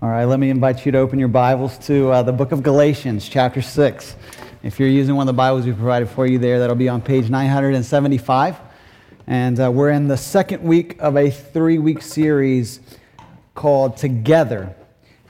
All right, let me invite you to open your Bibles to uh, the book of Galatians, chapter 6. If you're using one of the Bibles we provided for you there, that'll be on page 975. And uh, we're in the second week of a three week series called Together,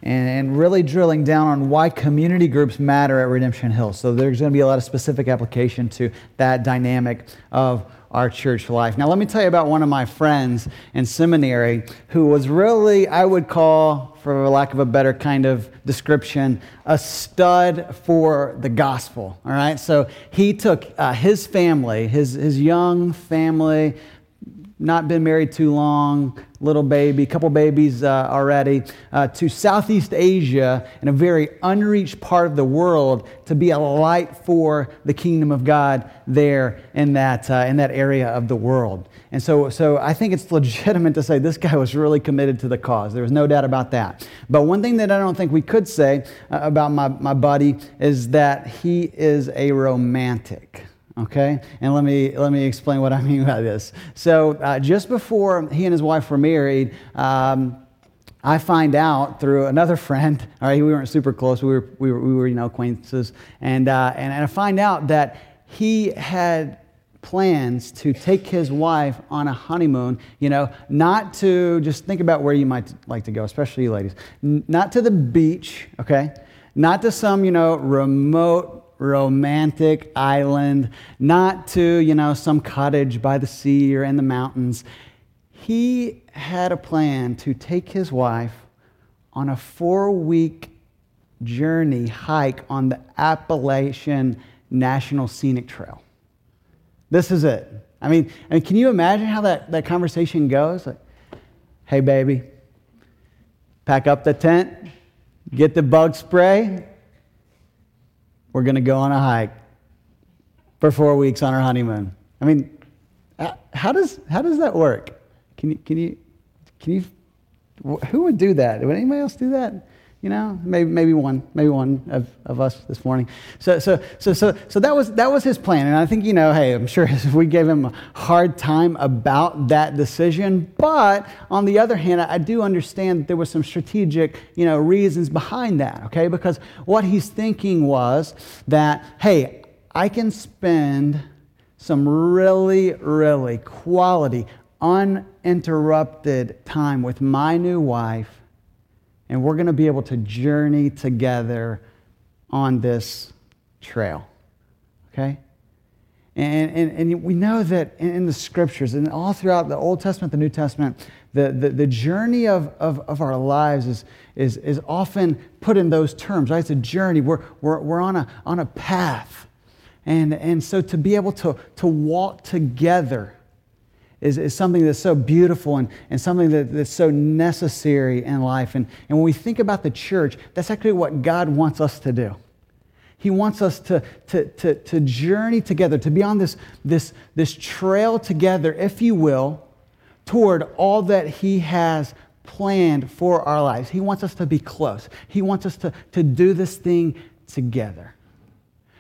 and, and really drilling down on why community groups matter at Redemption Hill. So there's going to be a lot of specific application to that dynamic of our church life. Now, let me tell you about one of my friends in seminary who was really, I would call, for lack of a better kind of description, a stud for the gospel. All right, so he took uh, his family, his, his young family, not been married too long, little baby, couple babies uh, already, uh, to Southeast Asia in a very unreached part of the world to be a light for the kingdom of God there in that, uh, in that area of the world. And so, so I think it's legitimate to say this guy was really committed to the cause. There was no doubt about that. But one thing that I don't think we could say uh, about my, my buddy is that he is a romantic okay? And let me, let me explain what I mean by this. So, uh, just before he and his wife were married, um, I find out through another friend, all right, we weren't super close, we were, we were, we were you know, acquaintances, and, uh, and, and I find out that he had plans to take his wife on a honeymoon, you know, not to just think about where you might like to go, especially you ladies, not to the beach, okay? Not to some, you know, remote romantic island, not to, you know, some cottage by the sea or in the mountains. He had a plan to take his wife on a four week journey hike on the Appalachian National Scenic Trail. This is it. I mean, I mean can you imagine how that, that conversation goes? Like, hey, baby, pack up the tent, get the bug spray, we're going to go on a hike for four weeks on our honeymoon. I mean, uh, how does, how does that work? Can you, can you, can you, who would do that? Would anybody else do that? You know, maybe, maybe one, maybe one of, of us this morning. So, so, so, so, so that was, that was his plan. And I think, you know, hey, I'm sure we gave him a hard time about that decision. But on the other hand, I do understand that there was some strategic, you know, reasons behind that, okay? Because what he's thinking was that, hey, I can spend some really, really quality, uninterrupted time with my new wife and we're going to be able to journey together on this trail. Okay? And, and, and we know that in the scriptures and all throughout the Old Testament, the New Testament, the, the, the journey of, of, of our lives is, is, is often put in those terms, right? It's a journey. We're, we're, we're on, a, on a path. And, and so to be able to, to walk together is, is something that's so beautiful and, and something that, that's so necessary in life. And, and when we think about the church, that's actually what God wants us to do. He wants us to, to, to, to journey together, to be on this, this, this trail together, if you will, toward all that He has planned for our lives. He wants us to be close. He wants us to, to do this thing together.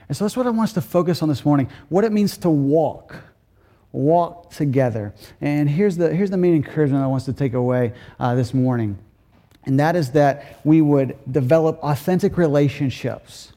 And so that's what I want us to focus on this morning what it means to walk walk together. And here's the, here's the main encouragement I want us to take away uh, this morning. And that is that we would develop authentic relationships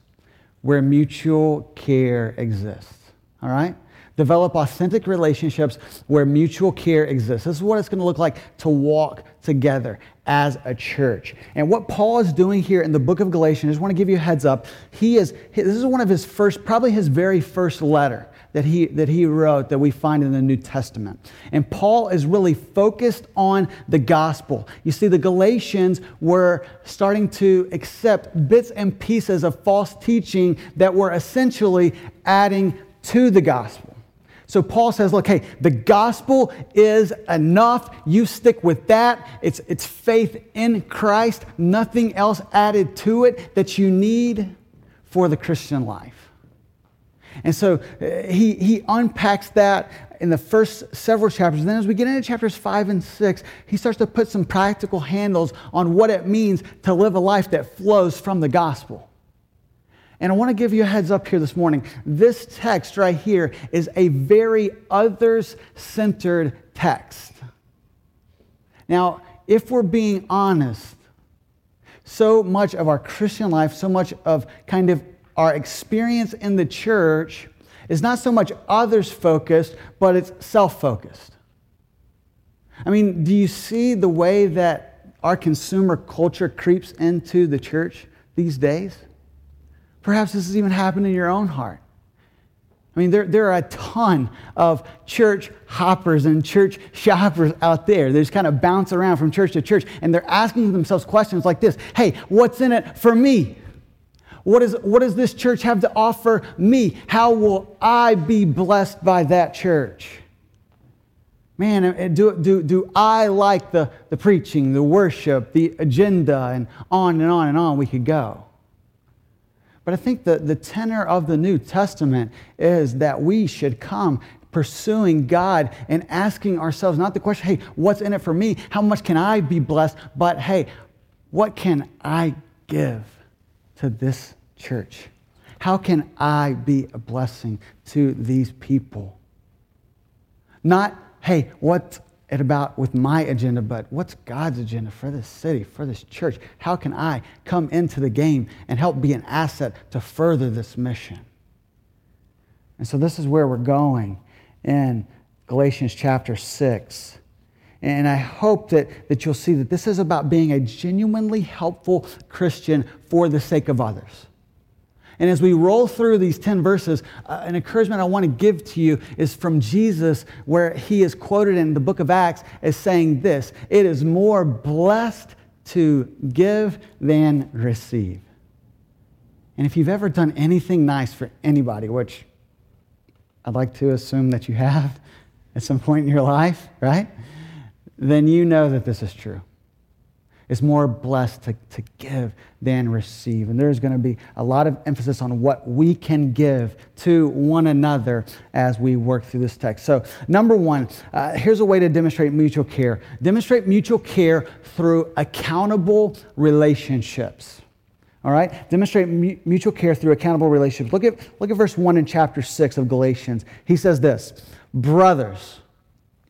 where mutual care exists. All right? Develop authentic relationships where mutual care exists. This is what it's going to look like to walk together as a church. And what Paul is doing here in the book of Galatians, I just want to give you a heads up. He is, this is one of his first, probably his very first letter that he, that he wrote that we find in the New Testament. And Paul is really focused on the gospel. You see, the Galatians were starting to accept bits and pieces of false teaching that were essentially adding to the gospel. So Paul says, look, hey, the gospel is enough. You stick with that. It's, it's faith in Christ, nothing else added to it that you need for the Christian life. And so uh, he, he unpacks that in the first several chapters. And then as we get into chapters five and six, he starts to put some practical handles on what it means to live a life that flows from the gospel. And I want to give you a heads up here this morning. This text right here is a very others centered text. Now, if we're being honest, so much of our Christian life, so much of kind of our experience in the church is not so much others focused, but it's self focused. I mean, do you see the way that our consumer culture creeps into the church these days? Perhaps this has even happened in your own heart. I mean, there, there are a ton of church hoppers and church shoppers out there. They just kind of bounce around from church to church, and they're asking themselves questions like this Hey, what's in it for me? What, is, what does this church have to offer me? How will I be blessed by that church? Man, eh, do, do, do I like the, the preaching, the worship, the agenda, and on and on and on we could go? But I think the, the tenor of the New Testament is that we should come pursuing God and asking ourselves not the question, hey, what's in it for me? How much can I be blessed? But hey, what can I give to this church? How can I be a blessing to these people? Not, hey, what's it about with my agenda, but what's God's agenda for this city, for this church? How can I come into the game and help be an asset to further this mission? And so this is where we're going in Galatians chapter 6. And I hope that, that you'll see that this is about being a genuinely helpful Christian for the sake of others. And as we roll through these 10 verses, uh, an encouragement I want to give to you is from Jesus, where he is quoted in the book of Acts as saying this It is more blessed to give than receive. And if you've ever done anything nice for anybody, which I'd like to assume that you have at some point in your life, right? Then you know that this is true It's more blessed to, to give than receive. And there's going to be a lot of emphasis on what we can give to one another as we work through this text. So, number one, uh, here's a way to demonstrate mutual care demonstrate mutual care through accountable relationships. All right? Demonstrate mutual care through accountable relationships. Look at, look at verse 1 in chapter 6 of Galatians. He says this Brothers,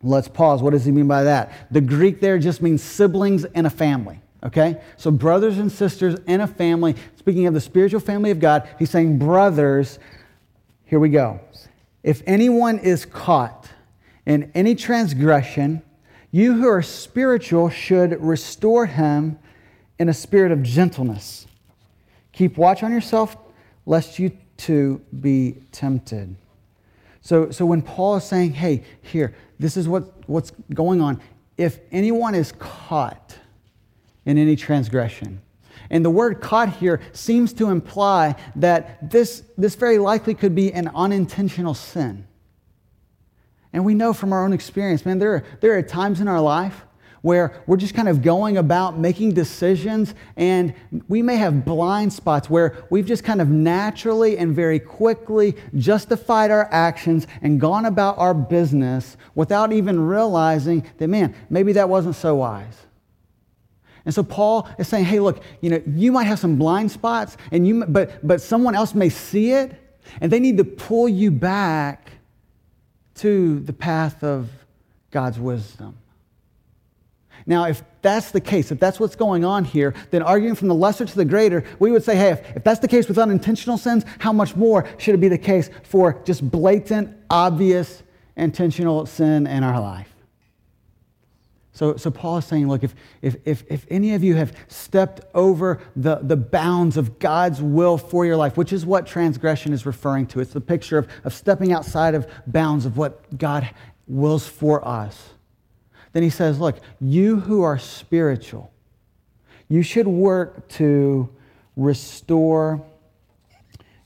Let's pause. What does he mean by that? The Greek there just means siblings and a family. Okay? So, brothers and sisters and a family. Speaking of the spiritual family of God, he's saying, brothers, here we go. If anyone is caught in any transgression, you who are spiritual should restore him in a spirit of gentleness. Keep watch on yourself, lest you too be tempted. So, so when Paul is saying, hey, here, this is what, what's going on. If anyone is caught in any transgression, and the word caught here seems to imply that this, this very likely could be an unintentional sin. And we know from our own experience, man, there are, there are times in our life where we're just kind of going about making decisions and we may have blind spots where we've just kind of naturally and very quickly justified our actions and gone about our business without even realizing that, man, maybe that wasn't so wise. And so Paul is saying, hey, look, you know, you might have some blind spots, and you, but, but someone else may see it, and they need to pull you back to the path of God's wisdom. Now, if that's the case, if that's what's going on here, then arguing from the lesser to the greater, we would say, hey, if, if that's the case with unintentional sins, how much more should it be the case for just blatant, obvious, intentional sin in our life? So, so Paul is saying, look, if, if, if, if any of you have stepped over the, the bounds of God's will for your life, which is what transgression is referring to, it's the picture of, of stepping outside of bounds of what God wills for us then he says, Look, you who are spiritual, you should work to restore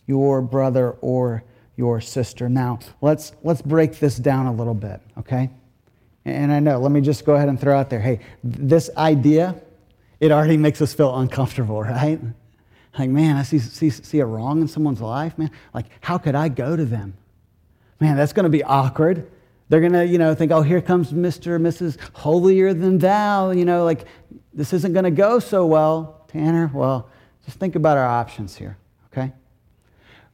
your brother or your sister. Now, let's, let's break this down a little bit, okay? And I know, let me just go ahead and throw out there hey, this idea, it already makes us feel uncomfortable, right? Like, man, I see, see, see a wrong in someone's life, man. Like, how could I go to them? Man, that's going to be awkward. They're going to, you know, think, oh, here comes Mr. or Mrs. Holier than thou. You know, like, this isn't going to go so well. Tanner, well, just think about our options here, okay?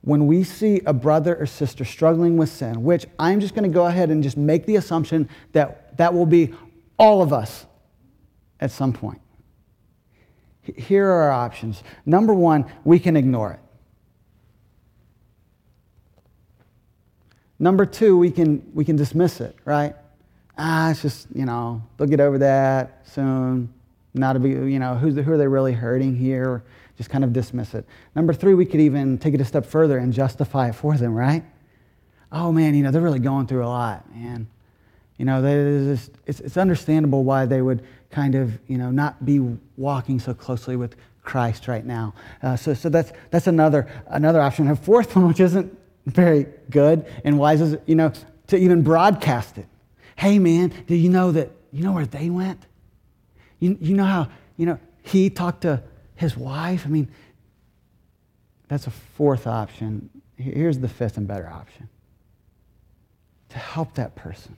When we see a brother or sister struggling with sin, which I'm just going to go ahead and just make the assumption that that will be all of us at some point. Here are our options. Number one, we can ignore it. Number two, we can, we can dismiss it, right? Ah, it's just, you know, they'll get over that soon. Not a big, you know, who's, who are they really hurting here? Just kind of dismiss it. Number three, we could even take it a step further and justify it for them, right? Oh man, you know, they're really going through a lot, man. You know, just, it's, it's understandable why they would kind of, you know, not be walking so closely with Christ right now. Uh, so, so that's, that's another, another option. A fourth one, which isn't very good and wise is, you know, to even broadcast it. Hey, man, do you know that, you know where they went? You, you know how, you know, he talked to his wife? I mean, that's a fourth option. Here's the fifth and better option to help that person.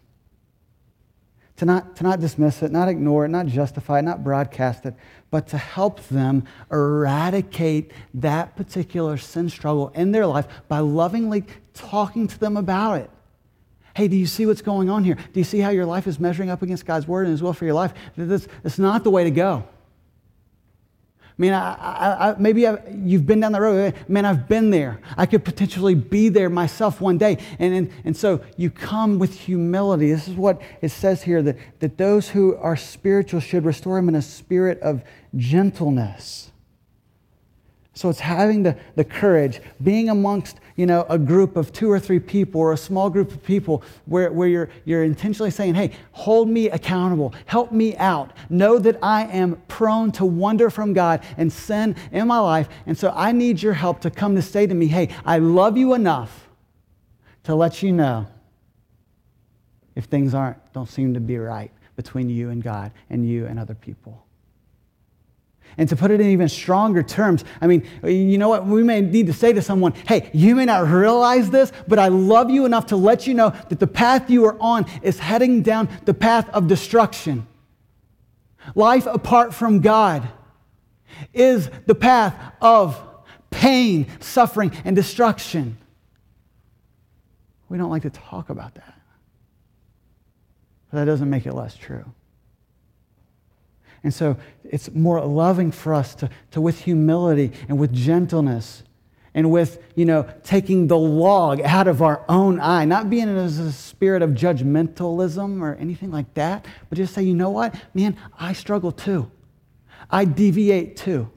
To not, to not dismiss it, not ignore it, not justify it, not broadcast it, but to help them eradicate that particular sin struggle in their life by lovingly talking to them about it. Hey, do you see what's going on here? Do you see how your life is measuring up against God's word and His will for your life? This, is not the way to go. I mean, I, I, I, maybe you've been down the road. Man, I've been there. I could potentially be there myself one day. And, and, and so you come with humility. This is what it says here that, that those who are spiritual should restore him in a spirit of gentleness. So it's having the, the courage, being amongst you know, a group of two or three people or a small group of people where, where you're, you're intentionally saying, hey, hold me accountable, help me out. Know that I am prone to wander from God and sin in my life. And so I need your help to come to say to me, hey, I love you enough to let you know if things aren't, don't seem to be right between you and God and you and other people. And to put it in even stronger terms, I mean, you know what? We may need to say to someone, hey, you may not realize this, but I love you enough to let you know that the path you are on is heading down the path of destruction. Life apart from God is the path of pain, suffering, and destruction. We don't like to talk about that. But that doesn't make it less true. And so it's more loving for us to, to with humility and with gentleness and with, you know, taking the log out of our own eye, not being in a spirit of judgmentalism or anything like that, but just say, you know what, man, I struggle too. I deviate too.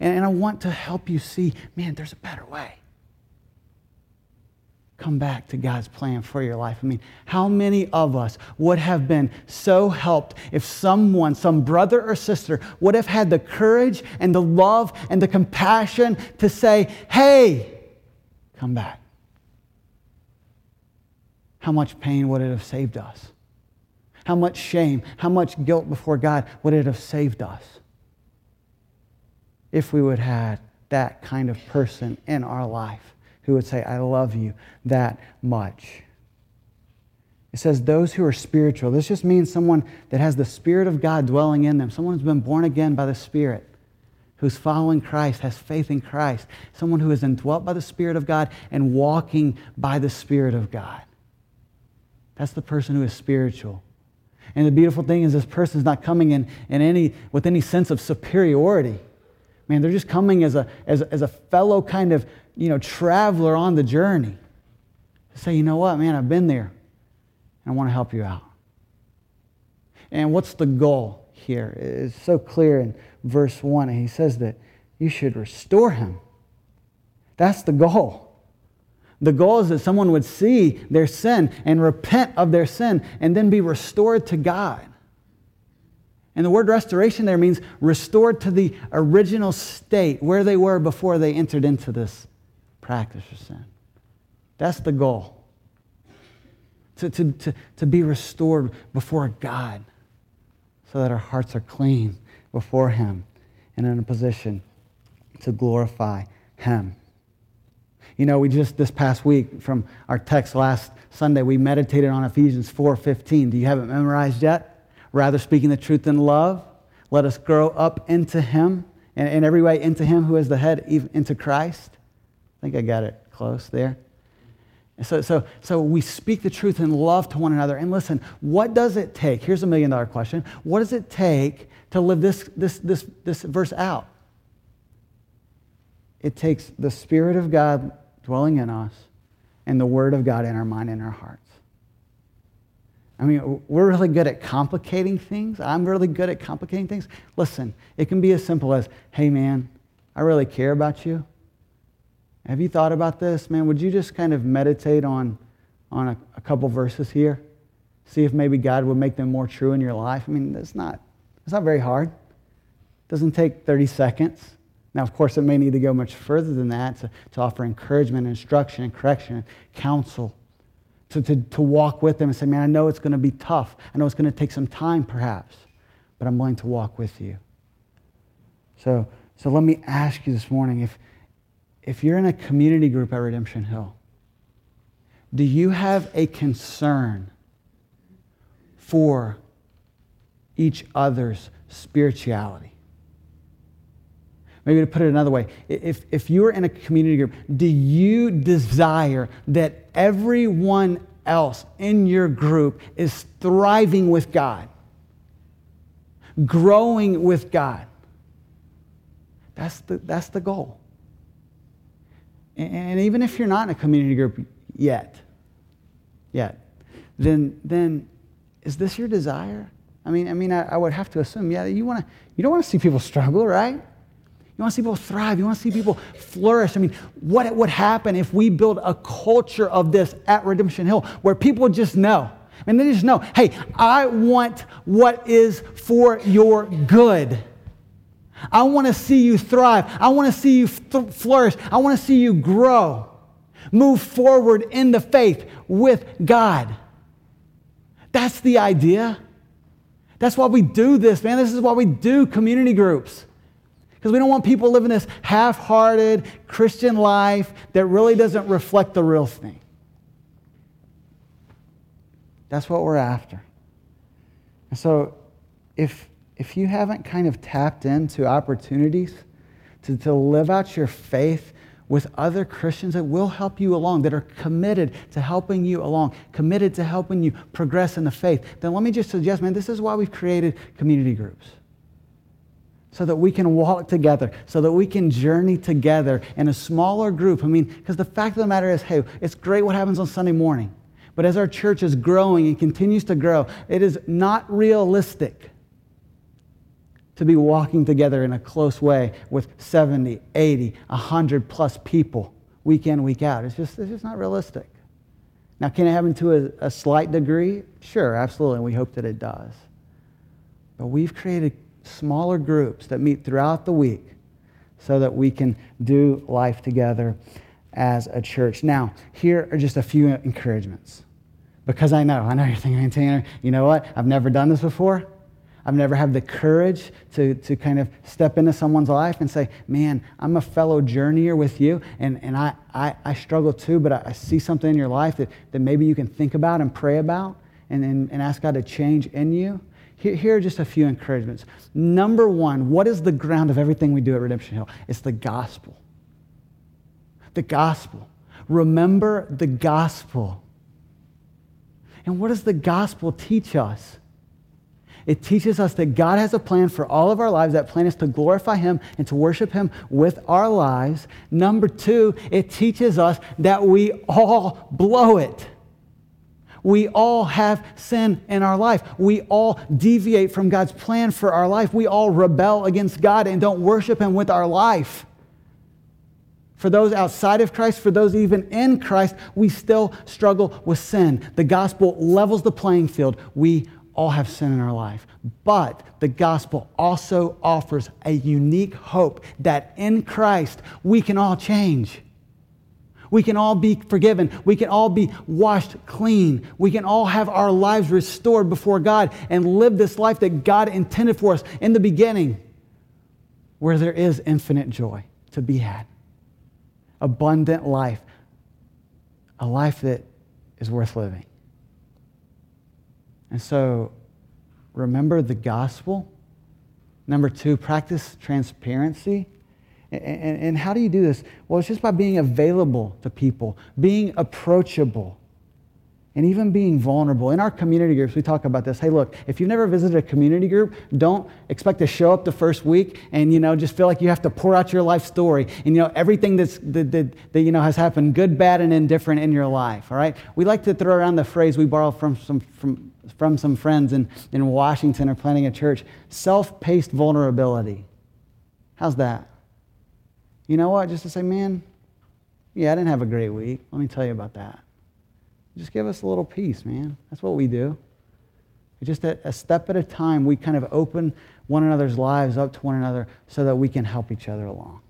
And, and I want to help you see, man, there's a better way come back to God's plan for your life. I mean, how many of us would have been so helped if someone, some brother or sister, would have had the courage and the love and the compassion to say, hey, come back? How much pain would it have saved us? How much shame, how much guilt before God would it have saved us if we would have had that kind of person in our life? Who would say, I love you that much. It says those who are spiritual. This just means someone that has the Spirit of God dwelling in them, someone who's been born again by the Spirit, who's following Christ, has faith in Christ, someone who is indwelt by the Spirit of God and walking by the Spirit of God. That's the person who is spiritual. And the beautiful thing is, this person is not coming in, in any, with any sense of superiority. Man, they're just coming as a, as, as a fellow kind of you know, traveler on the journey. Say, you know what, man, I've been there. And I want to help you out. And what's the goal here? It's so clear in verse 1. And he says that you should restore him. That's the goal. The goal is that someone would see their sin and repent of their sin and then be restored to God. And the word restoration there means restored to the original state where they were before they entered into this practice of sin. That's the goal. To, to, to, to be restored before God so that our hearts are clean before Him and in a position to glorify Him. You know, we just this past week from our text last Sunday, we meditated on Ephesians 4:15. Do you have it memorized yet? Rather speaking the truth in love, let us grow up into Him, and in every way into Him who is the head, into Christ. I think I got it close there. So, so, so we speak the truth in love to one another. And listen, what does it take? Here's a million dollar question. What does it take to live this, this, this, this verse out? It takes the Spirit of God dwelling in us and the Word of God in our mind and our hearts. I mean, we're really good at complicating things. I'm really good at complicating things. Listen, it can be as simple as, hey, man, I really care about you. Have you thought about this? Man, would you just kind of meditate on, on a, a couple verses here? See if maybe God would make them more true in your life? I mean, it's not, it's not very hard. It doesn't take 30 seconds. Now, of course, it may need to go much further than that to, to offer encouragement, instruction, and correction, and counsel to, to, to walk with them and say, man, I know it's going to be tough. I know it's going to take some time, perhaps, but I'm willing to walk with you. So, so let me ask you this morning if, if you're in a community group at Redemption Hill, do you have a concern for each other's spirituality? Maybe to put it another way, if, if you're in a community group, do you desire that everyone else in your group is thriving with God, growing with God? That's the, that's the goal. And, even if you're not in a community group yet, yet, then, then is this your desire? I mean, I mean, I, I would have to assume, yeah, you want to, you don't want to see people struggle, right? You want to see people thrive. You want to see people flourish. I mean, what would happen if we build a culture of this at Redemption Hill where people just know? And they just know, hey, I want what is for your good. I want to see you thrive. I want to see you th- flourish. I want to see you grow. Move forward in the faith with God. That's the idea. That's why we do this, man. This is why we do community groups. Because we don't want people living this half hearted Christian life that really doesn't reflect the real thing. That's what we're after. And so, if, if you haven't kind of tapped into opportunities to, to live out your faith with other Christians that will help you along, that are committed to helping you along, committed to helping you progress in the faith, then let me just suggest, man, this is why we've created community groups so that we can walk together, so that we can journey together in a smaller group. I mean, because the fact of the matter is, hey, it's great what happens on Sunday morning. But as our church is growing and continues to grow, it is not realistic to be walking together in a close way with 70, 80, 100 plus people week in, week out. It's just, it's just not realistic. Now, can it happen to a, a slight degree? Sure, absolutely, and we hope that it does. But we've created smaller groups that meet throughout the week so that we can do life together as a church. Now, here are just a few encouragements. Because I know, I know you're thinking, Tanner, you know what? I've never done this before. I've never had the courage to, to kind of step into someone's life and say, man, I'm a fellow journeyer with you, and, and I, I, I struggle too, but I, I see something in your life that, that maybe you can think about and pray about and, and, and ask God to change in you. Here, here are just a few encouragements. Number one, what is the ground of everything we do at Redemption Hill? It's the gospel. The gospel. Remember the gospel. And what does the gospel teach us? It teaches us that God has a plan for all of our lives. That plan is to glorify Him and to worship Him with our lives. Number two, it teaches us that we all blow it. We all have sin in our life. We all deviate from God's plan for our life. We all rebel against God and don't worship Him with our life. For those outside of Christ, for those even in Christ, we still struggle with sin. The gospel levels the playing field. We all have sin in our life. But the gospel also offers a unique hope that in Christ we can all change. We can all be forgiven. We can all be washed clean. We can all have our lives restored before God and live this life that God intended for us in the beginning, where there is infinite joy to be had, abundant life, a life that is worth living. And so, remember the gospel. Number two, practice transparency. And, and, and how do you do this? Well, it's just by being available to people, being approachable and even being vulnerable. In our community groups, we talk about this. Hey, look, if you've never visited a community group, don't expect to show up the first week and, you know, just feel like you have to pour out your life story and, you know, everything that's, that, that, that, you know, has happened, good, bad, and indifferent in your life, all right? We like to throw around the phrase we borrow from some, from, from some friends in, in Washington are planning a church, self-paced vulnerability. How's that? You know what? Just to say, man, yeah, I didn't have a great week. Let me tell you about that. Just give us a little piece, man. That's what we do. Just a, a step at a time, we kind of open one another's lives up to one another so that we can help each other along.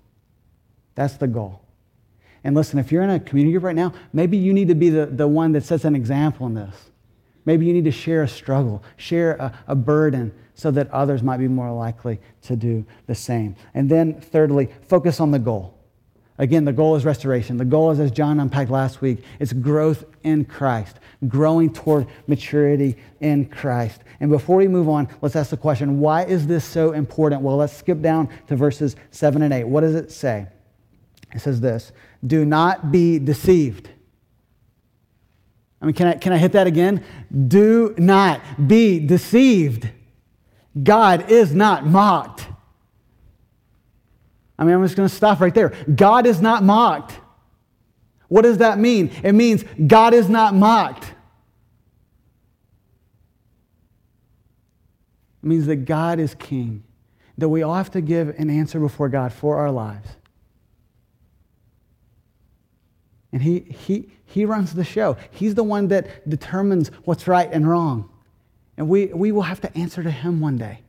That's the goal. And listen, if you're in a community group right now, maybe you need to be the, the one that sets an example in this. Maybe you need to share a struggle, share a, a burden so that others might be more likely to do the same. And then, thirdly, focus on the goal. Again, the goal is restoration. The goal is, as John unpacked last week, it's growth in Christ, growing toward maturity in Christ. And before we move on, let's ask the question why is this so important? Well, let's skip down to verses 7 and 8. What does it say? It says this Do not be deceived. I mean, can I, can I hit that again? Do not be deceived. God is not mocked. I mean, I'm just going to stop right there. God is not mocked. What does that mean? It means God is not mocked. It means that God is king, that we all have to give an answer before God for our lives. And he, he, he runs the show. He's the one that determines what's right and wrong. And we, we will have to answer to him one day.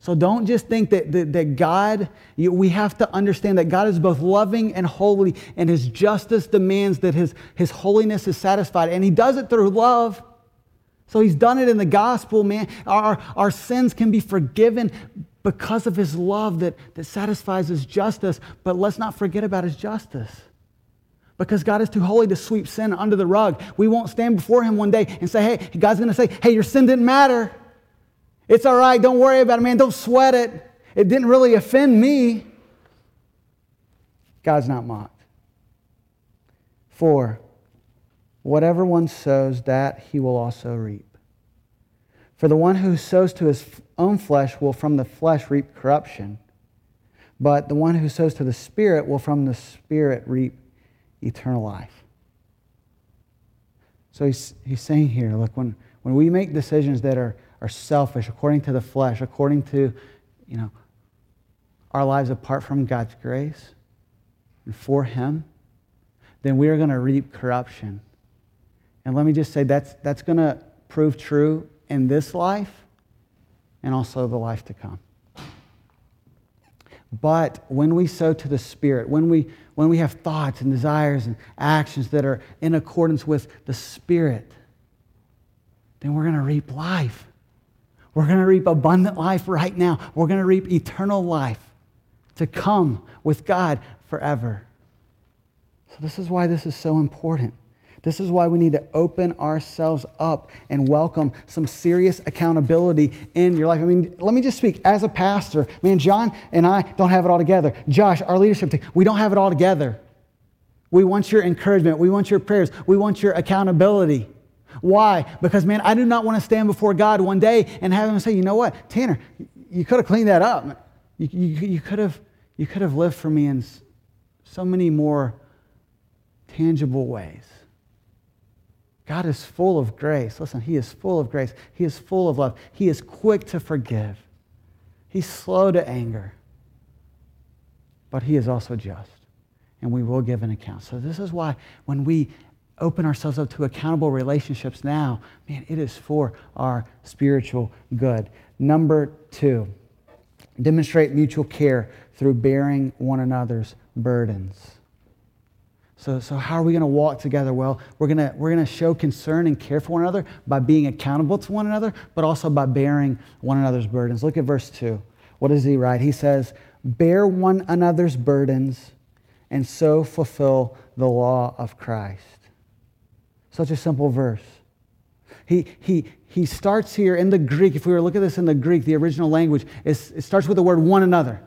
So don't just think that, that, that God, you, we have to understand that God is both loving and holy, and his justice demands that his, his holiness is satisfied. And he does it through love. So he's done it in the gospel, man. Our, our sins can be forgiven because of his love that, that satisfies his justice. But let's not forget about his justice. Because God is too holy to sweep sin under the rug. We won't stand before him one day and say, hey, God's going to say, hey, your sin didn't matter. It's all right. Don't worry about it, man. Don't sweat it. It didn't really offend me. God's not mocked. For whatever one sows, that he will also reap. For the one who sows to his own flesh will from the flesh reap corruption, but the one who sows to the Spirit will from the Spirit reap eternal life. So he's, he's saying here look, when, when we make decisions that are are selfish, according to the flesh, according to, you know, our lives apart from God's grace and for Him, then we are going to reap corruption. And let me just say that's, that's going to prove true in this life and also the life to come. But when we sow to the Spirit, when we, when we have thoughts and desires and actions that are in accordance with the Spirit, then we're going to reap life. We're going to reap abundant life right now. We're going to reap eternal life to come with God forever. So, this is why this is so important. This is why we need to open ourselves up and welcome some serious accountability in your life. I mean, let me just speak as a pastor. Man, John and I don't have it all together. Josh, our leadership team, we don't have it all together. We want your encouragement. We want your prayers. We want your accountability. Why? Because, man, I do not want to stand before God one day and have him say, you know what, Tanner, you could have cleaned that up. You, you, you, could have, you could have lived for me in so many more tangible ways. God is full of grace. Listen, He is full of grace. He is full of love. He is quick to forgive. He's slow to anger. But He is also just. And we will give an account. So, this is why when we open ourselves up to accountable relationships now, man, it is for our spiritual good. Number two, demonstrate mutual care through bearing one another's burdens. So, so how are we going to walk together? Well, we're going to, we're to show concern and care for one another by being accountable to one another, but also by bearing one another's burdens. Look at verse 2. What does he write? He says, Bear one another's burdens and so fulfill the law of Christ. Such a simple verse. He, he, he starts here in the Greek. If we were to look at this in the Greek, the original language, it starts with the word one another.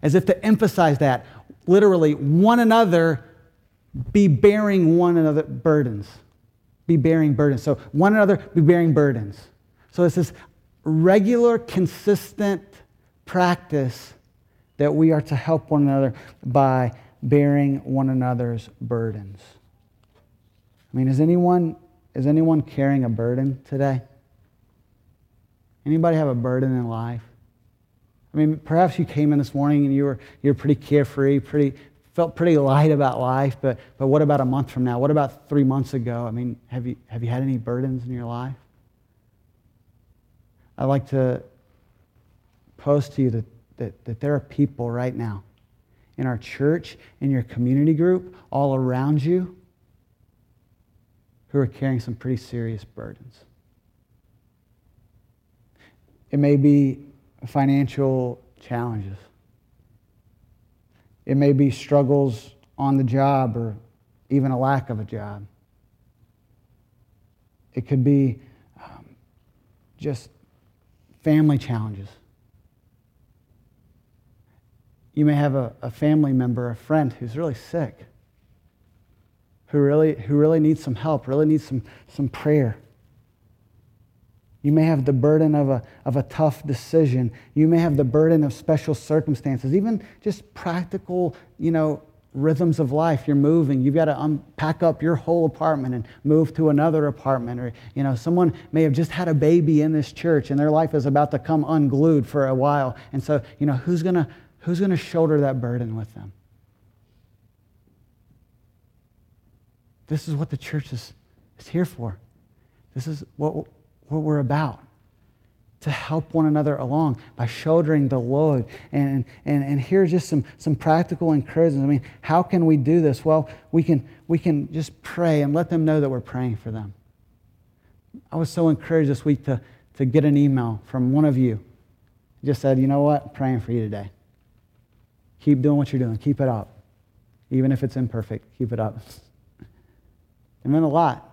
as if to emphasize that. Literally, one another be bearing one another burdens. Be bearing burdens. So, one another be bearing burdens. So, it's this regular, consistent practice that we are to help one another by bearing one another's burdens. I mean, is anyone, is anyone carrying a burden today? Anybody have a burden in life? I mean, perhaps you came in this morning and you were, you were pretty carefree, pretty, felt pretty light about life, but, but what about a month from now? What about three months ago? I mean, have you, have you had any burdens in your life? I'd like to post to you that, that, that there are people right now in our church, in your community group, all around you, who are carrying some pretty serious burdens. It may be financial challenges. It may be struggles on the job or even a lack of a job. It could be um, just family challenges. You may have a, a family member, a friend who's really sick, who really, who really needs some help, really needs some, some prayer. You may have the burden of a, of a tough decision. You may have the burden of special circumstances, even just practical, you know, rhythms of life. You're moving. You've got to unpack up your whole apartment and move to another apartment. Or, you know, someone may have just had a baby in this church and their life is about to come unglued for a while. And so, you know, who's going to who's going to shoulder that burden with them? This is what the church is, is here for. This is what what we're about to help one another along by shouldering the load. And, and, and here's just some, some practical encouragement. I mean, how can we do this? Well, we can, we can just pray and let them know that we're praying for them. I was so encouraged this week to, to get an email from one of you. Just said, you know what? I'm praying for you today. Keep doing what you're doing. Keep it up. Even if it's imperfect, keep it up. It meant a lot.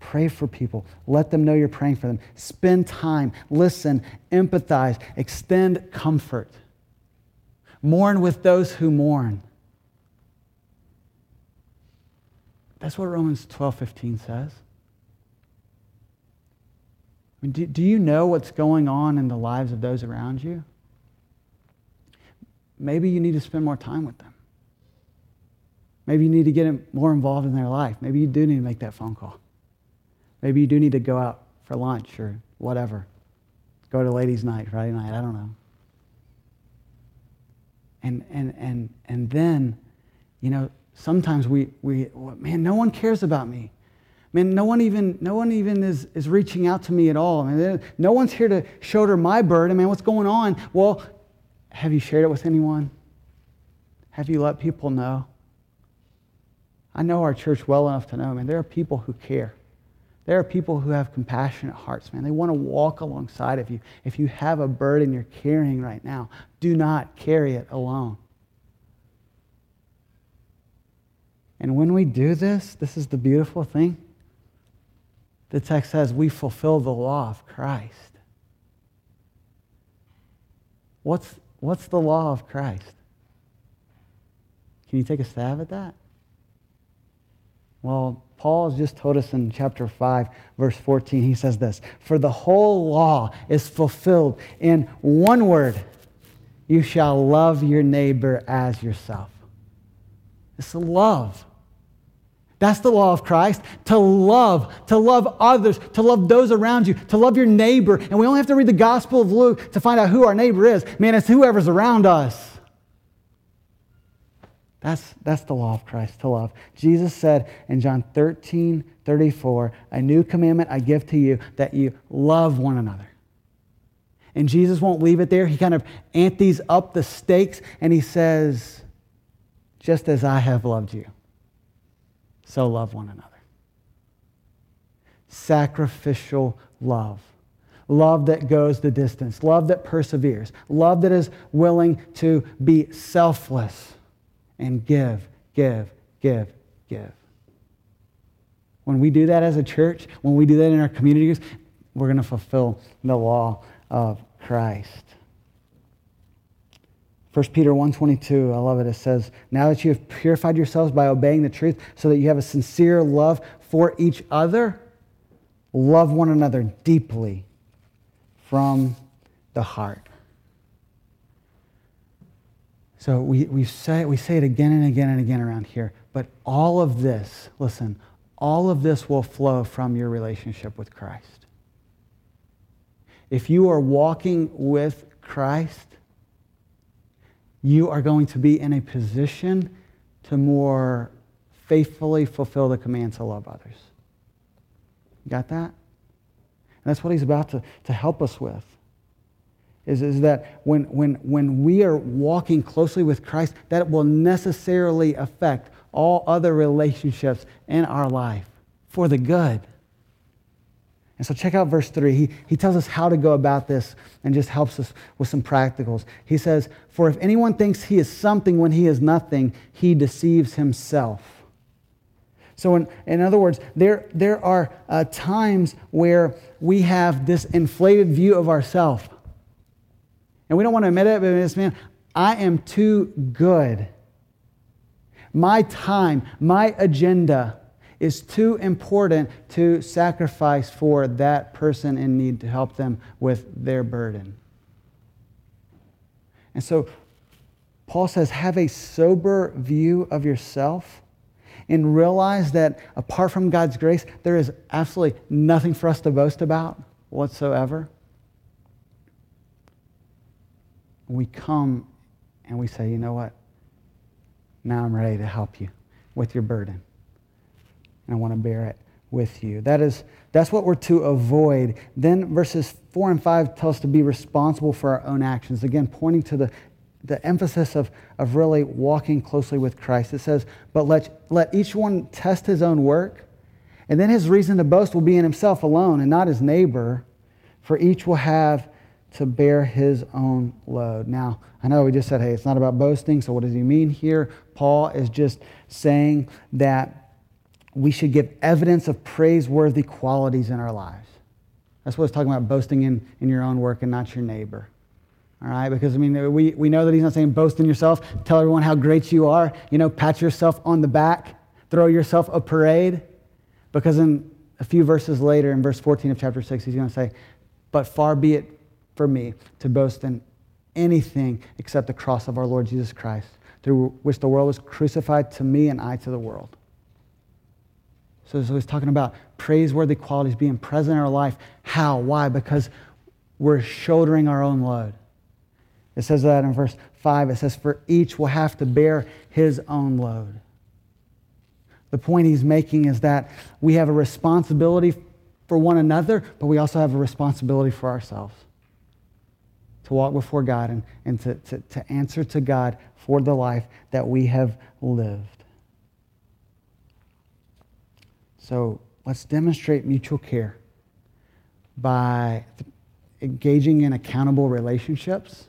Pray for people. Let them know you're praying for them. Spend time, listen, empathize, extend comfort. Mourn with those who mourn. That's what Romans 12 15 says. I mean, do, do you know what's going on in the lives of those around you? Maybe you need to spend more time with them. Maybe you need to get more involved in their life. Maybe you do need to make that phone call. Maybe you do need to go out for lunch or whatever. Go to ladies' night, Friday night, I don't know. And, and, and, and then, you know, sometimes we, we, man, no one cares about me. Man, no one even, no one even is, is reaching out to me at all. I mean, no one's here to shoulder my burden. Man, what's going on? Well, have you shared it with anyone? Have you let people know? I know our church well enough to know, man, there are people who care. There are people who have compassionate hearts, man. They want to walk alongside of you. If you have a burden you're carrying right now, do not carry it alone. And when we do this, this is the beautiful thing. The text says we fulfill the law of Christ. What's, what's the law of Christ? Can you take a stab at that? Well, Paul has just told us in chapter 5, verse 14, he says this For the whole law is fulfilled in one word you shall love your neighbor as yourself. It's love. That's the law of Christ. To love, to love others, to love those around you, to love your neighbor. And we only have to read the Gospel of Luke to find out who our neighbor is. Man, it's whoever's around us. That's, that's the law of Christ, to love. Jesus said in John 13, 34, A new commandment I give to you, that you love one another. And Jesus won't leave it there. He kind of antes up the stakes and he says, Just as I have loved you, so love one another. Sacrificial love. Love that goes the distance. Love that perseveres. Love that is willing to be selfless and give, give, give, give. When we do that as a church, when we do that in our communities, we're going to fulfill the law of Christ. 1 Peter 1:22, I love it. It says, "Now that you have purified yourselves by obeying the truth, so that you have a sincere love for each other, love one another deeply from the heart." So we, we, say, we say it again and again and again around here. But all of this, listen, all of this will flow from your relationship with Christ. If you are walking with Christ, you are going to be in a position to more faithfully fulfill the command to love others. You got that? And that's what he's about to, to help us with is, is that when, when, when we are walking closely with Christ, that will necessarily affect all other relationships in our life for the good. And so check out verse 3. He, he tells us how to go about this and just helps us with some practicals. He says, For if anyone thinks he is something when he is nothing, he deceives himself. So, in, in other words, there, there are uh, times where we have this inflated view of ourselves. And we don't want to admit it, but man, I am too good. My time, my agenda is too important to sacrifice for that person in need to help them with their burden. And so Paul says, have a sober view of yourself and realize that apart from God's grace, there is absolutely nothing for us to boast about whatsoever. We come and we say, you know what? Now I'm ready to help you with your burden. And I want to bear it with you. That is, that's what we're to avoid. Then verses 4 and 5 tell us to be responsible for our own actions. Again, pointing to the, the emphasis of, of really walking closely with Christ. It says, But let, let each one test his own work, and then his reason to boast will be in himself alone and not his neighbor, for each will have to bear his own load. Now, I know we just said, hey, it's not about boasting. So, what does he mean here? Paul is just saying that we should give evidence of praiseworthy qualities in our lives. That's what he's talking about boasting in, in your own work and not your neighbor. All right? Because, I mean, we, we know that he's not saying boast in yourself, tell everyone how great you are, you know, pat yourself on the back, throw yourself a parade. Because in a few verses later, in verse 14 of chapter 6, he's going to say, But far be it for me to boast in anything except the cross of our Lord Jesus Christ, through which the world was crucified to me and I to the world. So, so he's talking about praiseworthy qualities being present in our life. How? Why? Because we're shouldering our own load. It says that in verse 5. It says, For each will have to bear his own load. The point he's making is that we have a responsibility for one another, but we also have a responsibility for ourselves to walk before God and, and to, to, to answer to God for the life that we have lived. So let's demonstrate mutual care by engaging in accountable relationships,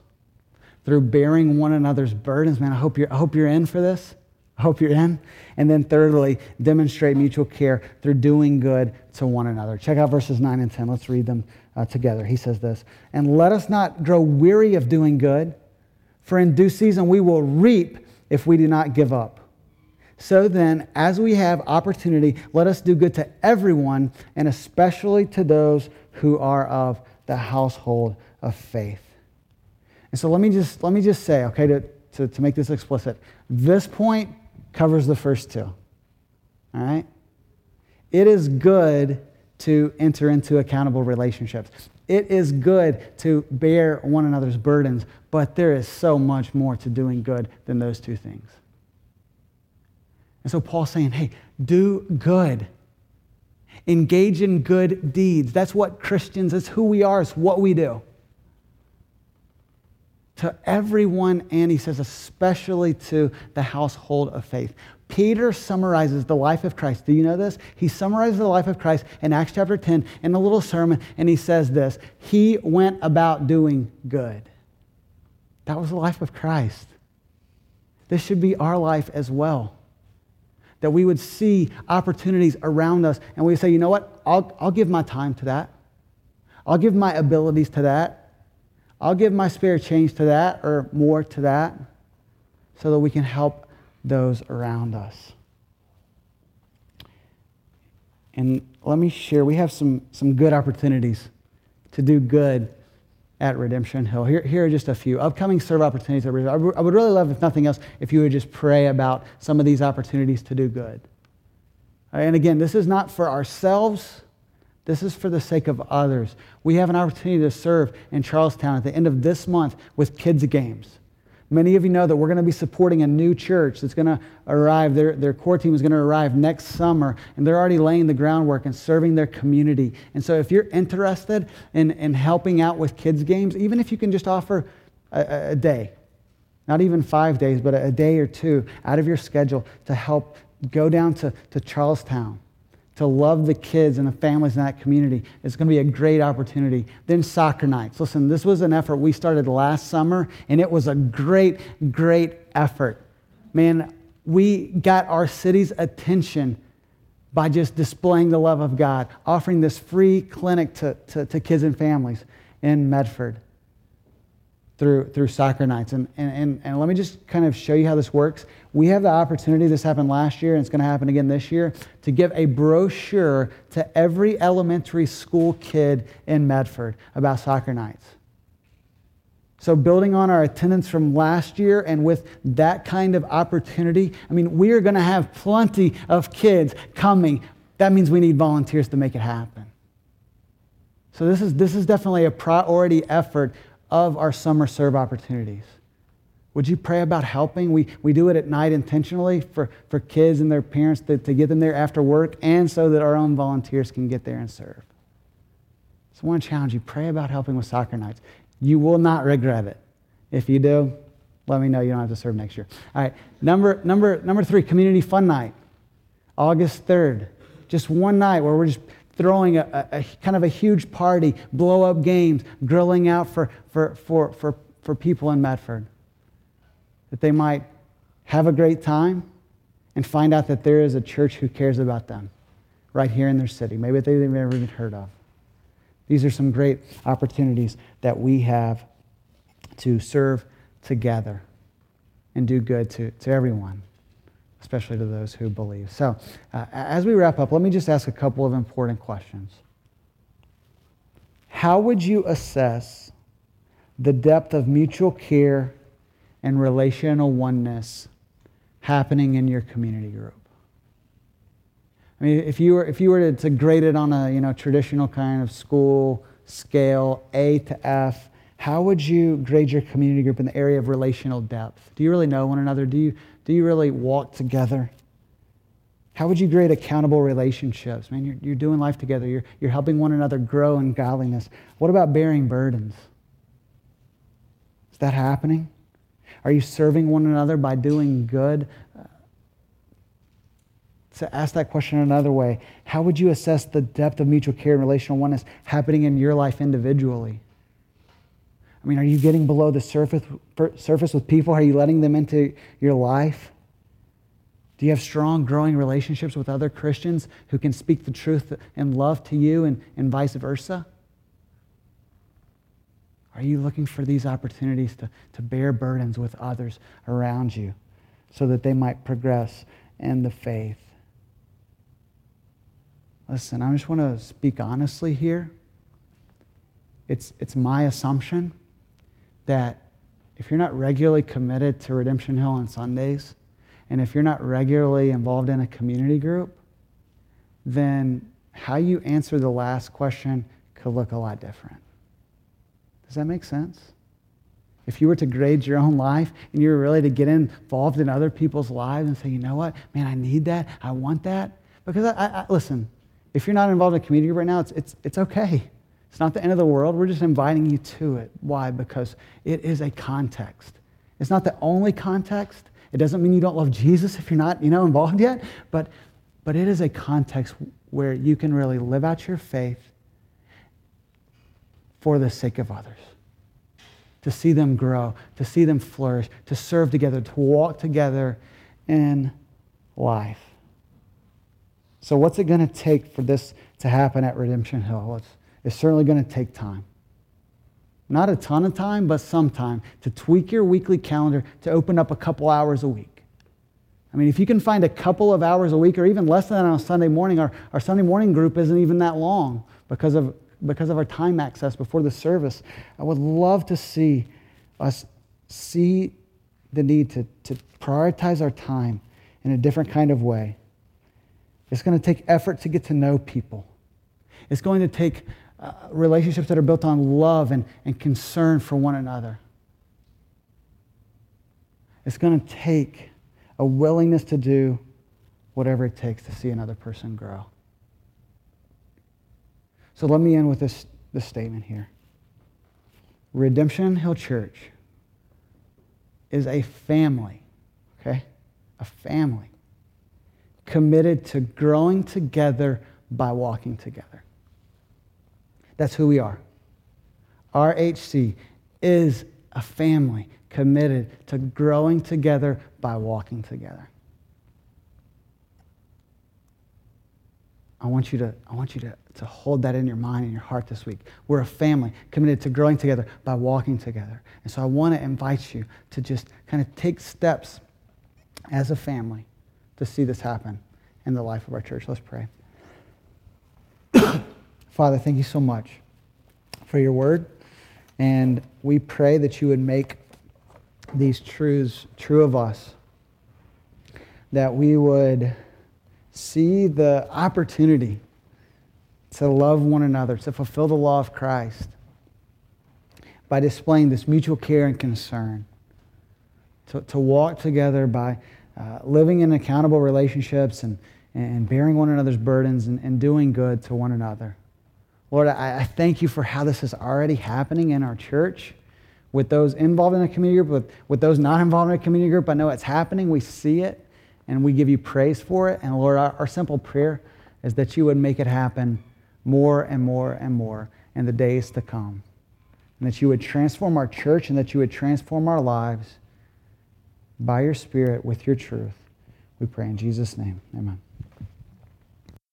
through bearing one another's burdens. Man, I hope you're, I hope you're in for this. I hope you're in. And then, thirdly, demonstrate mutual care through doing good to one another. Check out verses 9 and 10. Let's read them uh, together. He says this And let us not grow weary of doing good, for in due season we will reap if we do not give up. So then, as we have opportunity, let us do good to everyone, and especially to those who are of the household of faith. And so let me just, let me just say, okay, to, to, to make this explicit, this point covers the first two. All right? It is good to enter into accountable relationships. It is good to bear one another's burdens, but there is so much more to doing good than those two things. And so Paul's saying, hey, do good. Engage in good deeds. That's what Christians, it's who we are, it's what we do. To everyone, and he says, especially to the household of faith. Peter summarizes the life of Christ. Do you know this? He summarizes the life of Christ in Acts chapter 10 in a little sermon, and he says this He went about doing good. That was the life of Christ. This should be our life as well. That we would see opportunities around us and we say, you know what? I'll, I'll give my time to that. I'll give my abilities to that. I'll give my spare change to that or more to that so that we can help those around us. And let me share, we have some, some good opportunities to do good at Redemption Hill. Here, here are just a few upcoming serve opportunities. I would really love, if nothing else, if you would just pray about some of these opportunities to do good. And again, this is not for ourselves. This is for the sake of others. We have an opportunity to serve in Charlestown at the end of this month with kids' games. Many of you know that we're going to be supporting a new church that's going to arrive. Their, their core team is going to arrive next summer, and they're already laying the groundwork and serving their community. And so, if you're interested in, in helping out with kids' games, even if you can just offer a, a day, not even five days, but a day or two out of your schedule to help go down to, to Charlestown to love the kids and the families in that community. It's going to be a great opportunity. Then soccer nights. Listen, this was an effort we started last summer, and it was a great, great effort. Man, we got our city's attention by just displaying the love of God, offering this free clinic to, to, to kids and families in Medford through, through soccer nights. And, and, and, let me just kind of show you how this works. We have the opportunity, this happened last year and it's going to happen again this year, to give a brochure to every elementary school kid in Medford about soccer nights. So, building on our attendance from last year and with that kind of opportunity, I mean, we are going to have plenty of kids coming. That means we need volunteers to make it happen. So, this is, this is definitely a priority effort of our summer serve opportunities. Would you pray about helping? We, we do it at night intentionally for, for kids and their parents to, to get them there after work and so that our own volunteers can get there and serve. So I want to challenge you pray about helping with soccer nights. You will not regret it. If you do, let me know. You don't have to serve next year. All right, number, number, number three, Community Fun Night, August 3rd. Just one night where we're just throwing a, a, a, kind of a huge party, blow up games, grilling out for, for, for, for, for people in Medford. That they might have a great time and find out that there is a church who cares about them right here in their city, maybe they've never even heard of. These are some great opportunities that we have to serve together and do good to, to everyone especially to those who believe. So, uh, as we wrap up, let me just ask a couple of important questions. How would you assess the depth of mutual care and relational oneness happening in your community group? I mean, if you were, if you were to, to grade it on a you know, traditional kind of school scale, A to F, how would you grade your community group in the area of relational depth? Do you really know one another? Do you, do you really walk together? How would you grade accountable relationships? Man, you're, you're doing life together. You're, you're helping one another grow in godliness. What about bearing burdens? Is that happening? Are you serving one another by doing good? Uh, to ask that question another way, how would you assess the depth of mutual care and relational oneness happening in your life individually? I mean, are you getting below the surface, surface with people? Are you letting them into your life? Do you have strong, growing relationships with other Christians who can speak the truth and love to you and, and vice versa? Are you looking for these opportunities to, to bear burdens with others around you so that they might progress in the faith? Listen, I just want to speak honestly here. It's, it's my assumption that if you're not regularly committed to Redemption Hill on Sundays, and if you're not regularly involved in a community group, then how you answer the last question could look a lot different. Does that make sense? If you were to grade your own life and you were really to get involved in other people's lives and say, you know what, man, I need that, I want that. Because I, I, listen, if you're not involved in a community right now, it's, it's, it's okay. It's not the end of the world. We're just inviting you to it. Why? Because it is a context. It's not the only context. It doesn't mean you don't love Jesus if you're not, you know, involved yet, but, but it is a context where you can really live out your faith for the sake of others. To see them grow, to see them flourish, to serve together, to walk together in life. So, what's it going to take for this to happen at Redemption Hill? Let's, it's certainly going to take time. not a ton of time, but some time to tweak your weekly calendar to open up a couple hours a week. I mean, if you can find a couple of hours a week or even less than that on a Sunday morning, our, our Sunday morning group isn't even that long because of, because of our time access before the service. I would love to see us see the need to, to prioritize our time in a different kind of way. It's going to take effort to get to know people. It's going to take uh, relationships that are built on love and, and concern for one another. It's going to take a willingness to do whatever it takes to see another person grow. So let me end with this, this statement here Redemption Hill Church is a family, okay? A family committed to growing together by walking together. That's who we are. RHC is a family committed to growing together by walking together. I want you to, I want you to, to hold that in your mind and your heart this week. We're a family committed to growing together by walking together. And so I want to invite you to just kind of take steps as a family to see this happen in the life of our church. Let's pray. Father, thank you so much for your word. And we pray that you would make these truths true of us, that we would see the opportunity to love one another, to fulfill the law of Christ by displaying this mutual care and concern, to, to walk together by uh, living in accountable relationships and, and bearing one another's burdens and, and doing good to one another. Lord, I, I thank you for how this is already happening in our church with those involved in a community group, with, with those not involved in a community group. I know it's happening. We see it, and we give you praise for it. And Lord, our, our simple prayer is that you would make it happen more and more and more in the days to come. And that you would transform our church and that you would transform our lives by your Spirit with your truth. We pray in Jesus' name. Amen.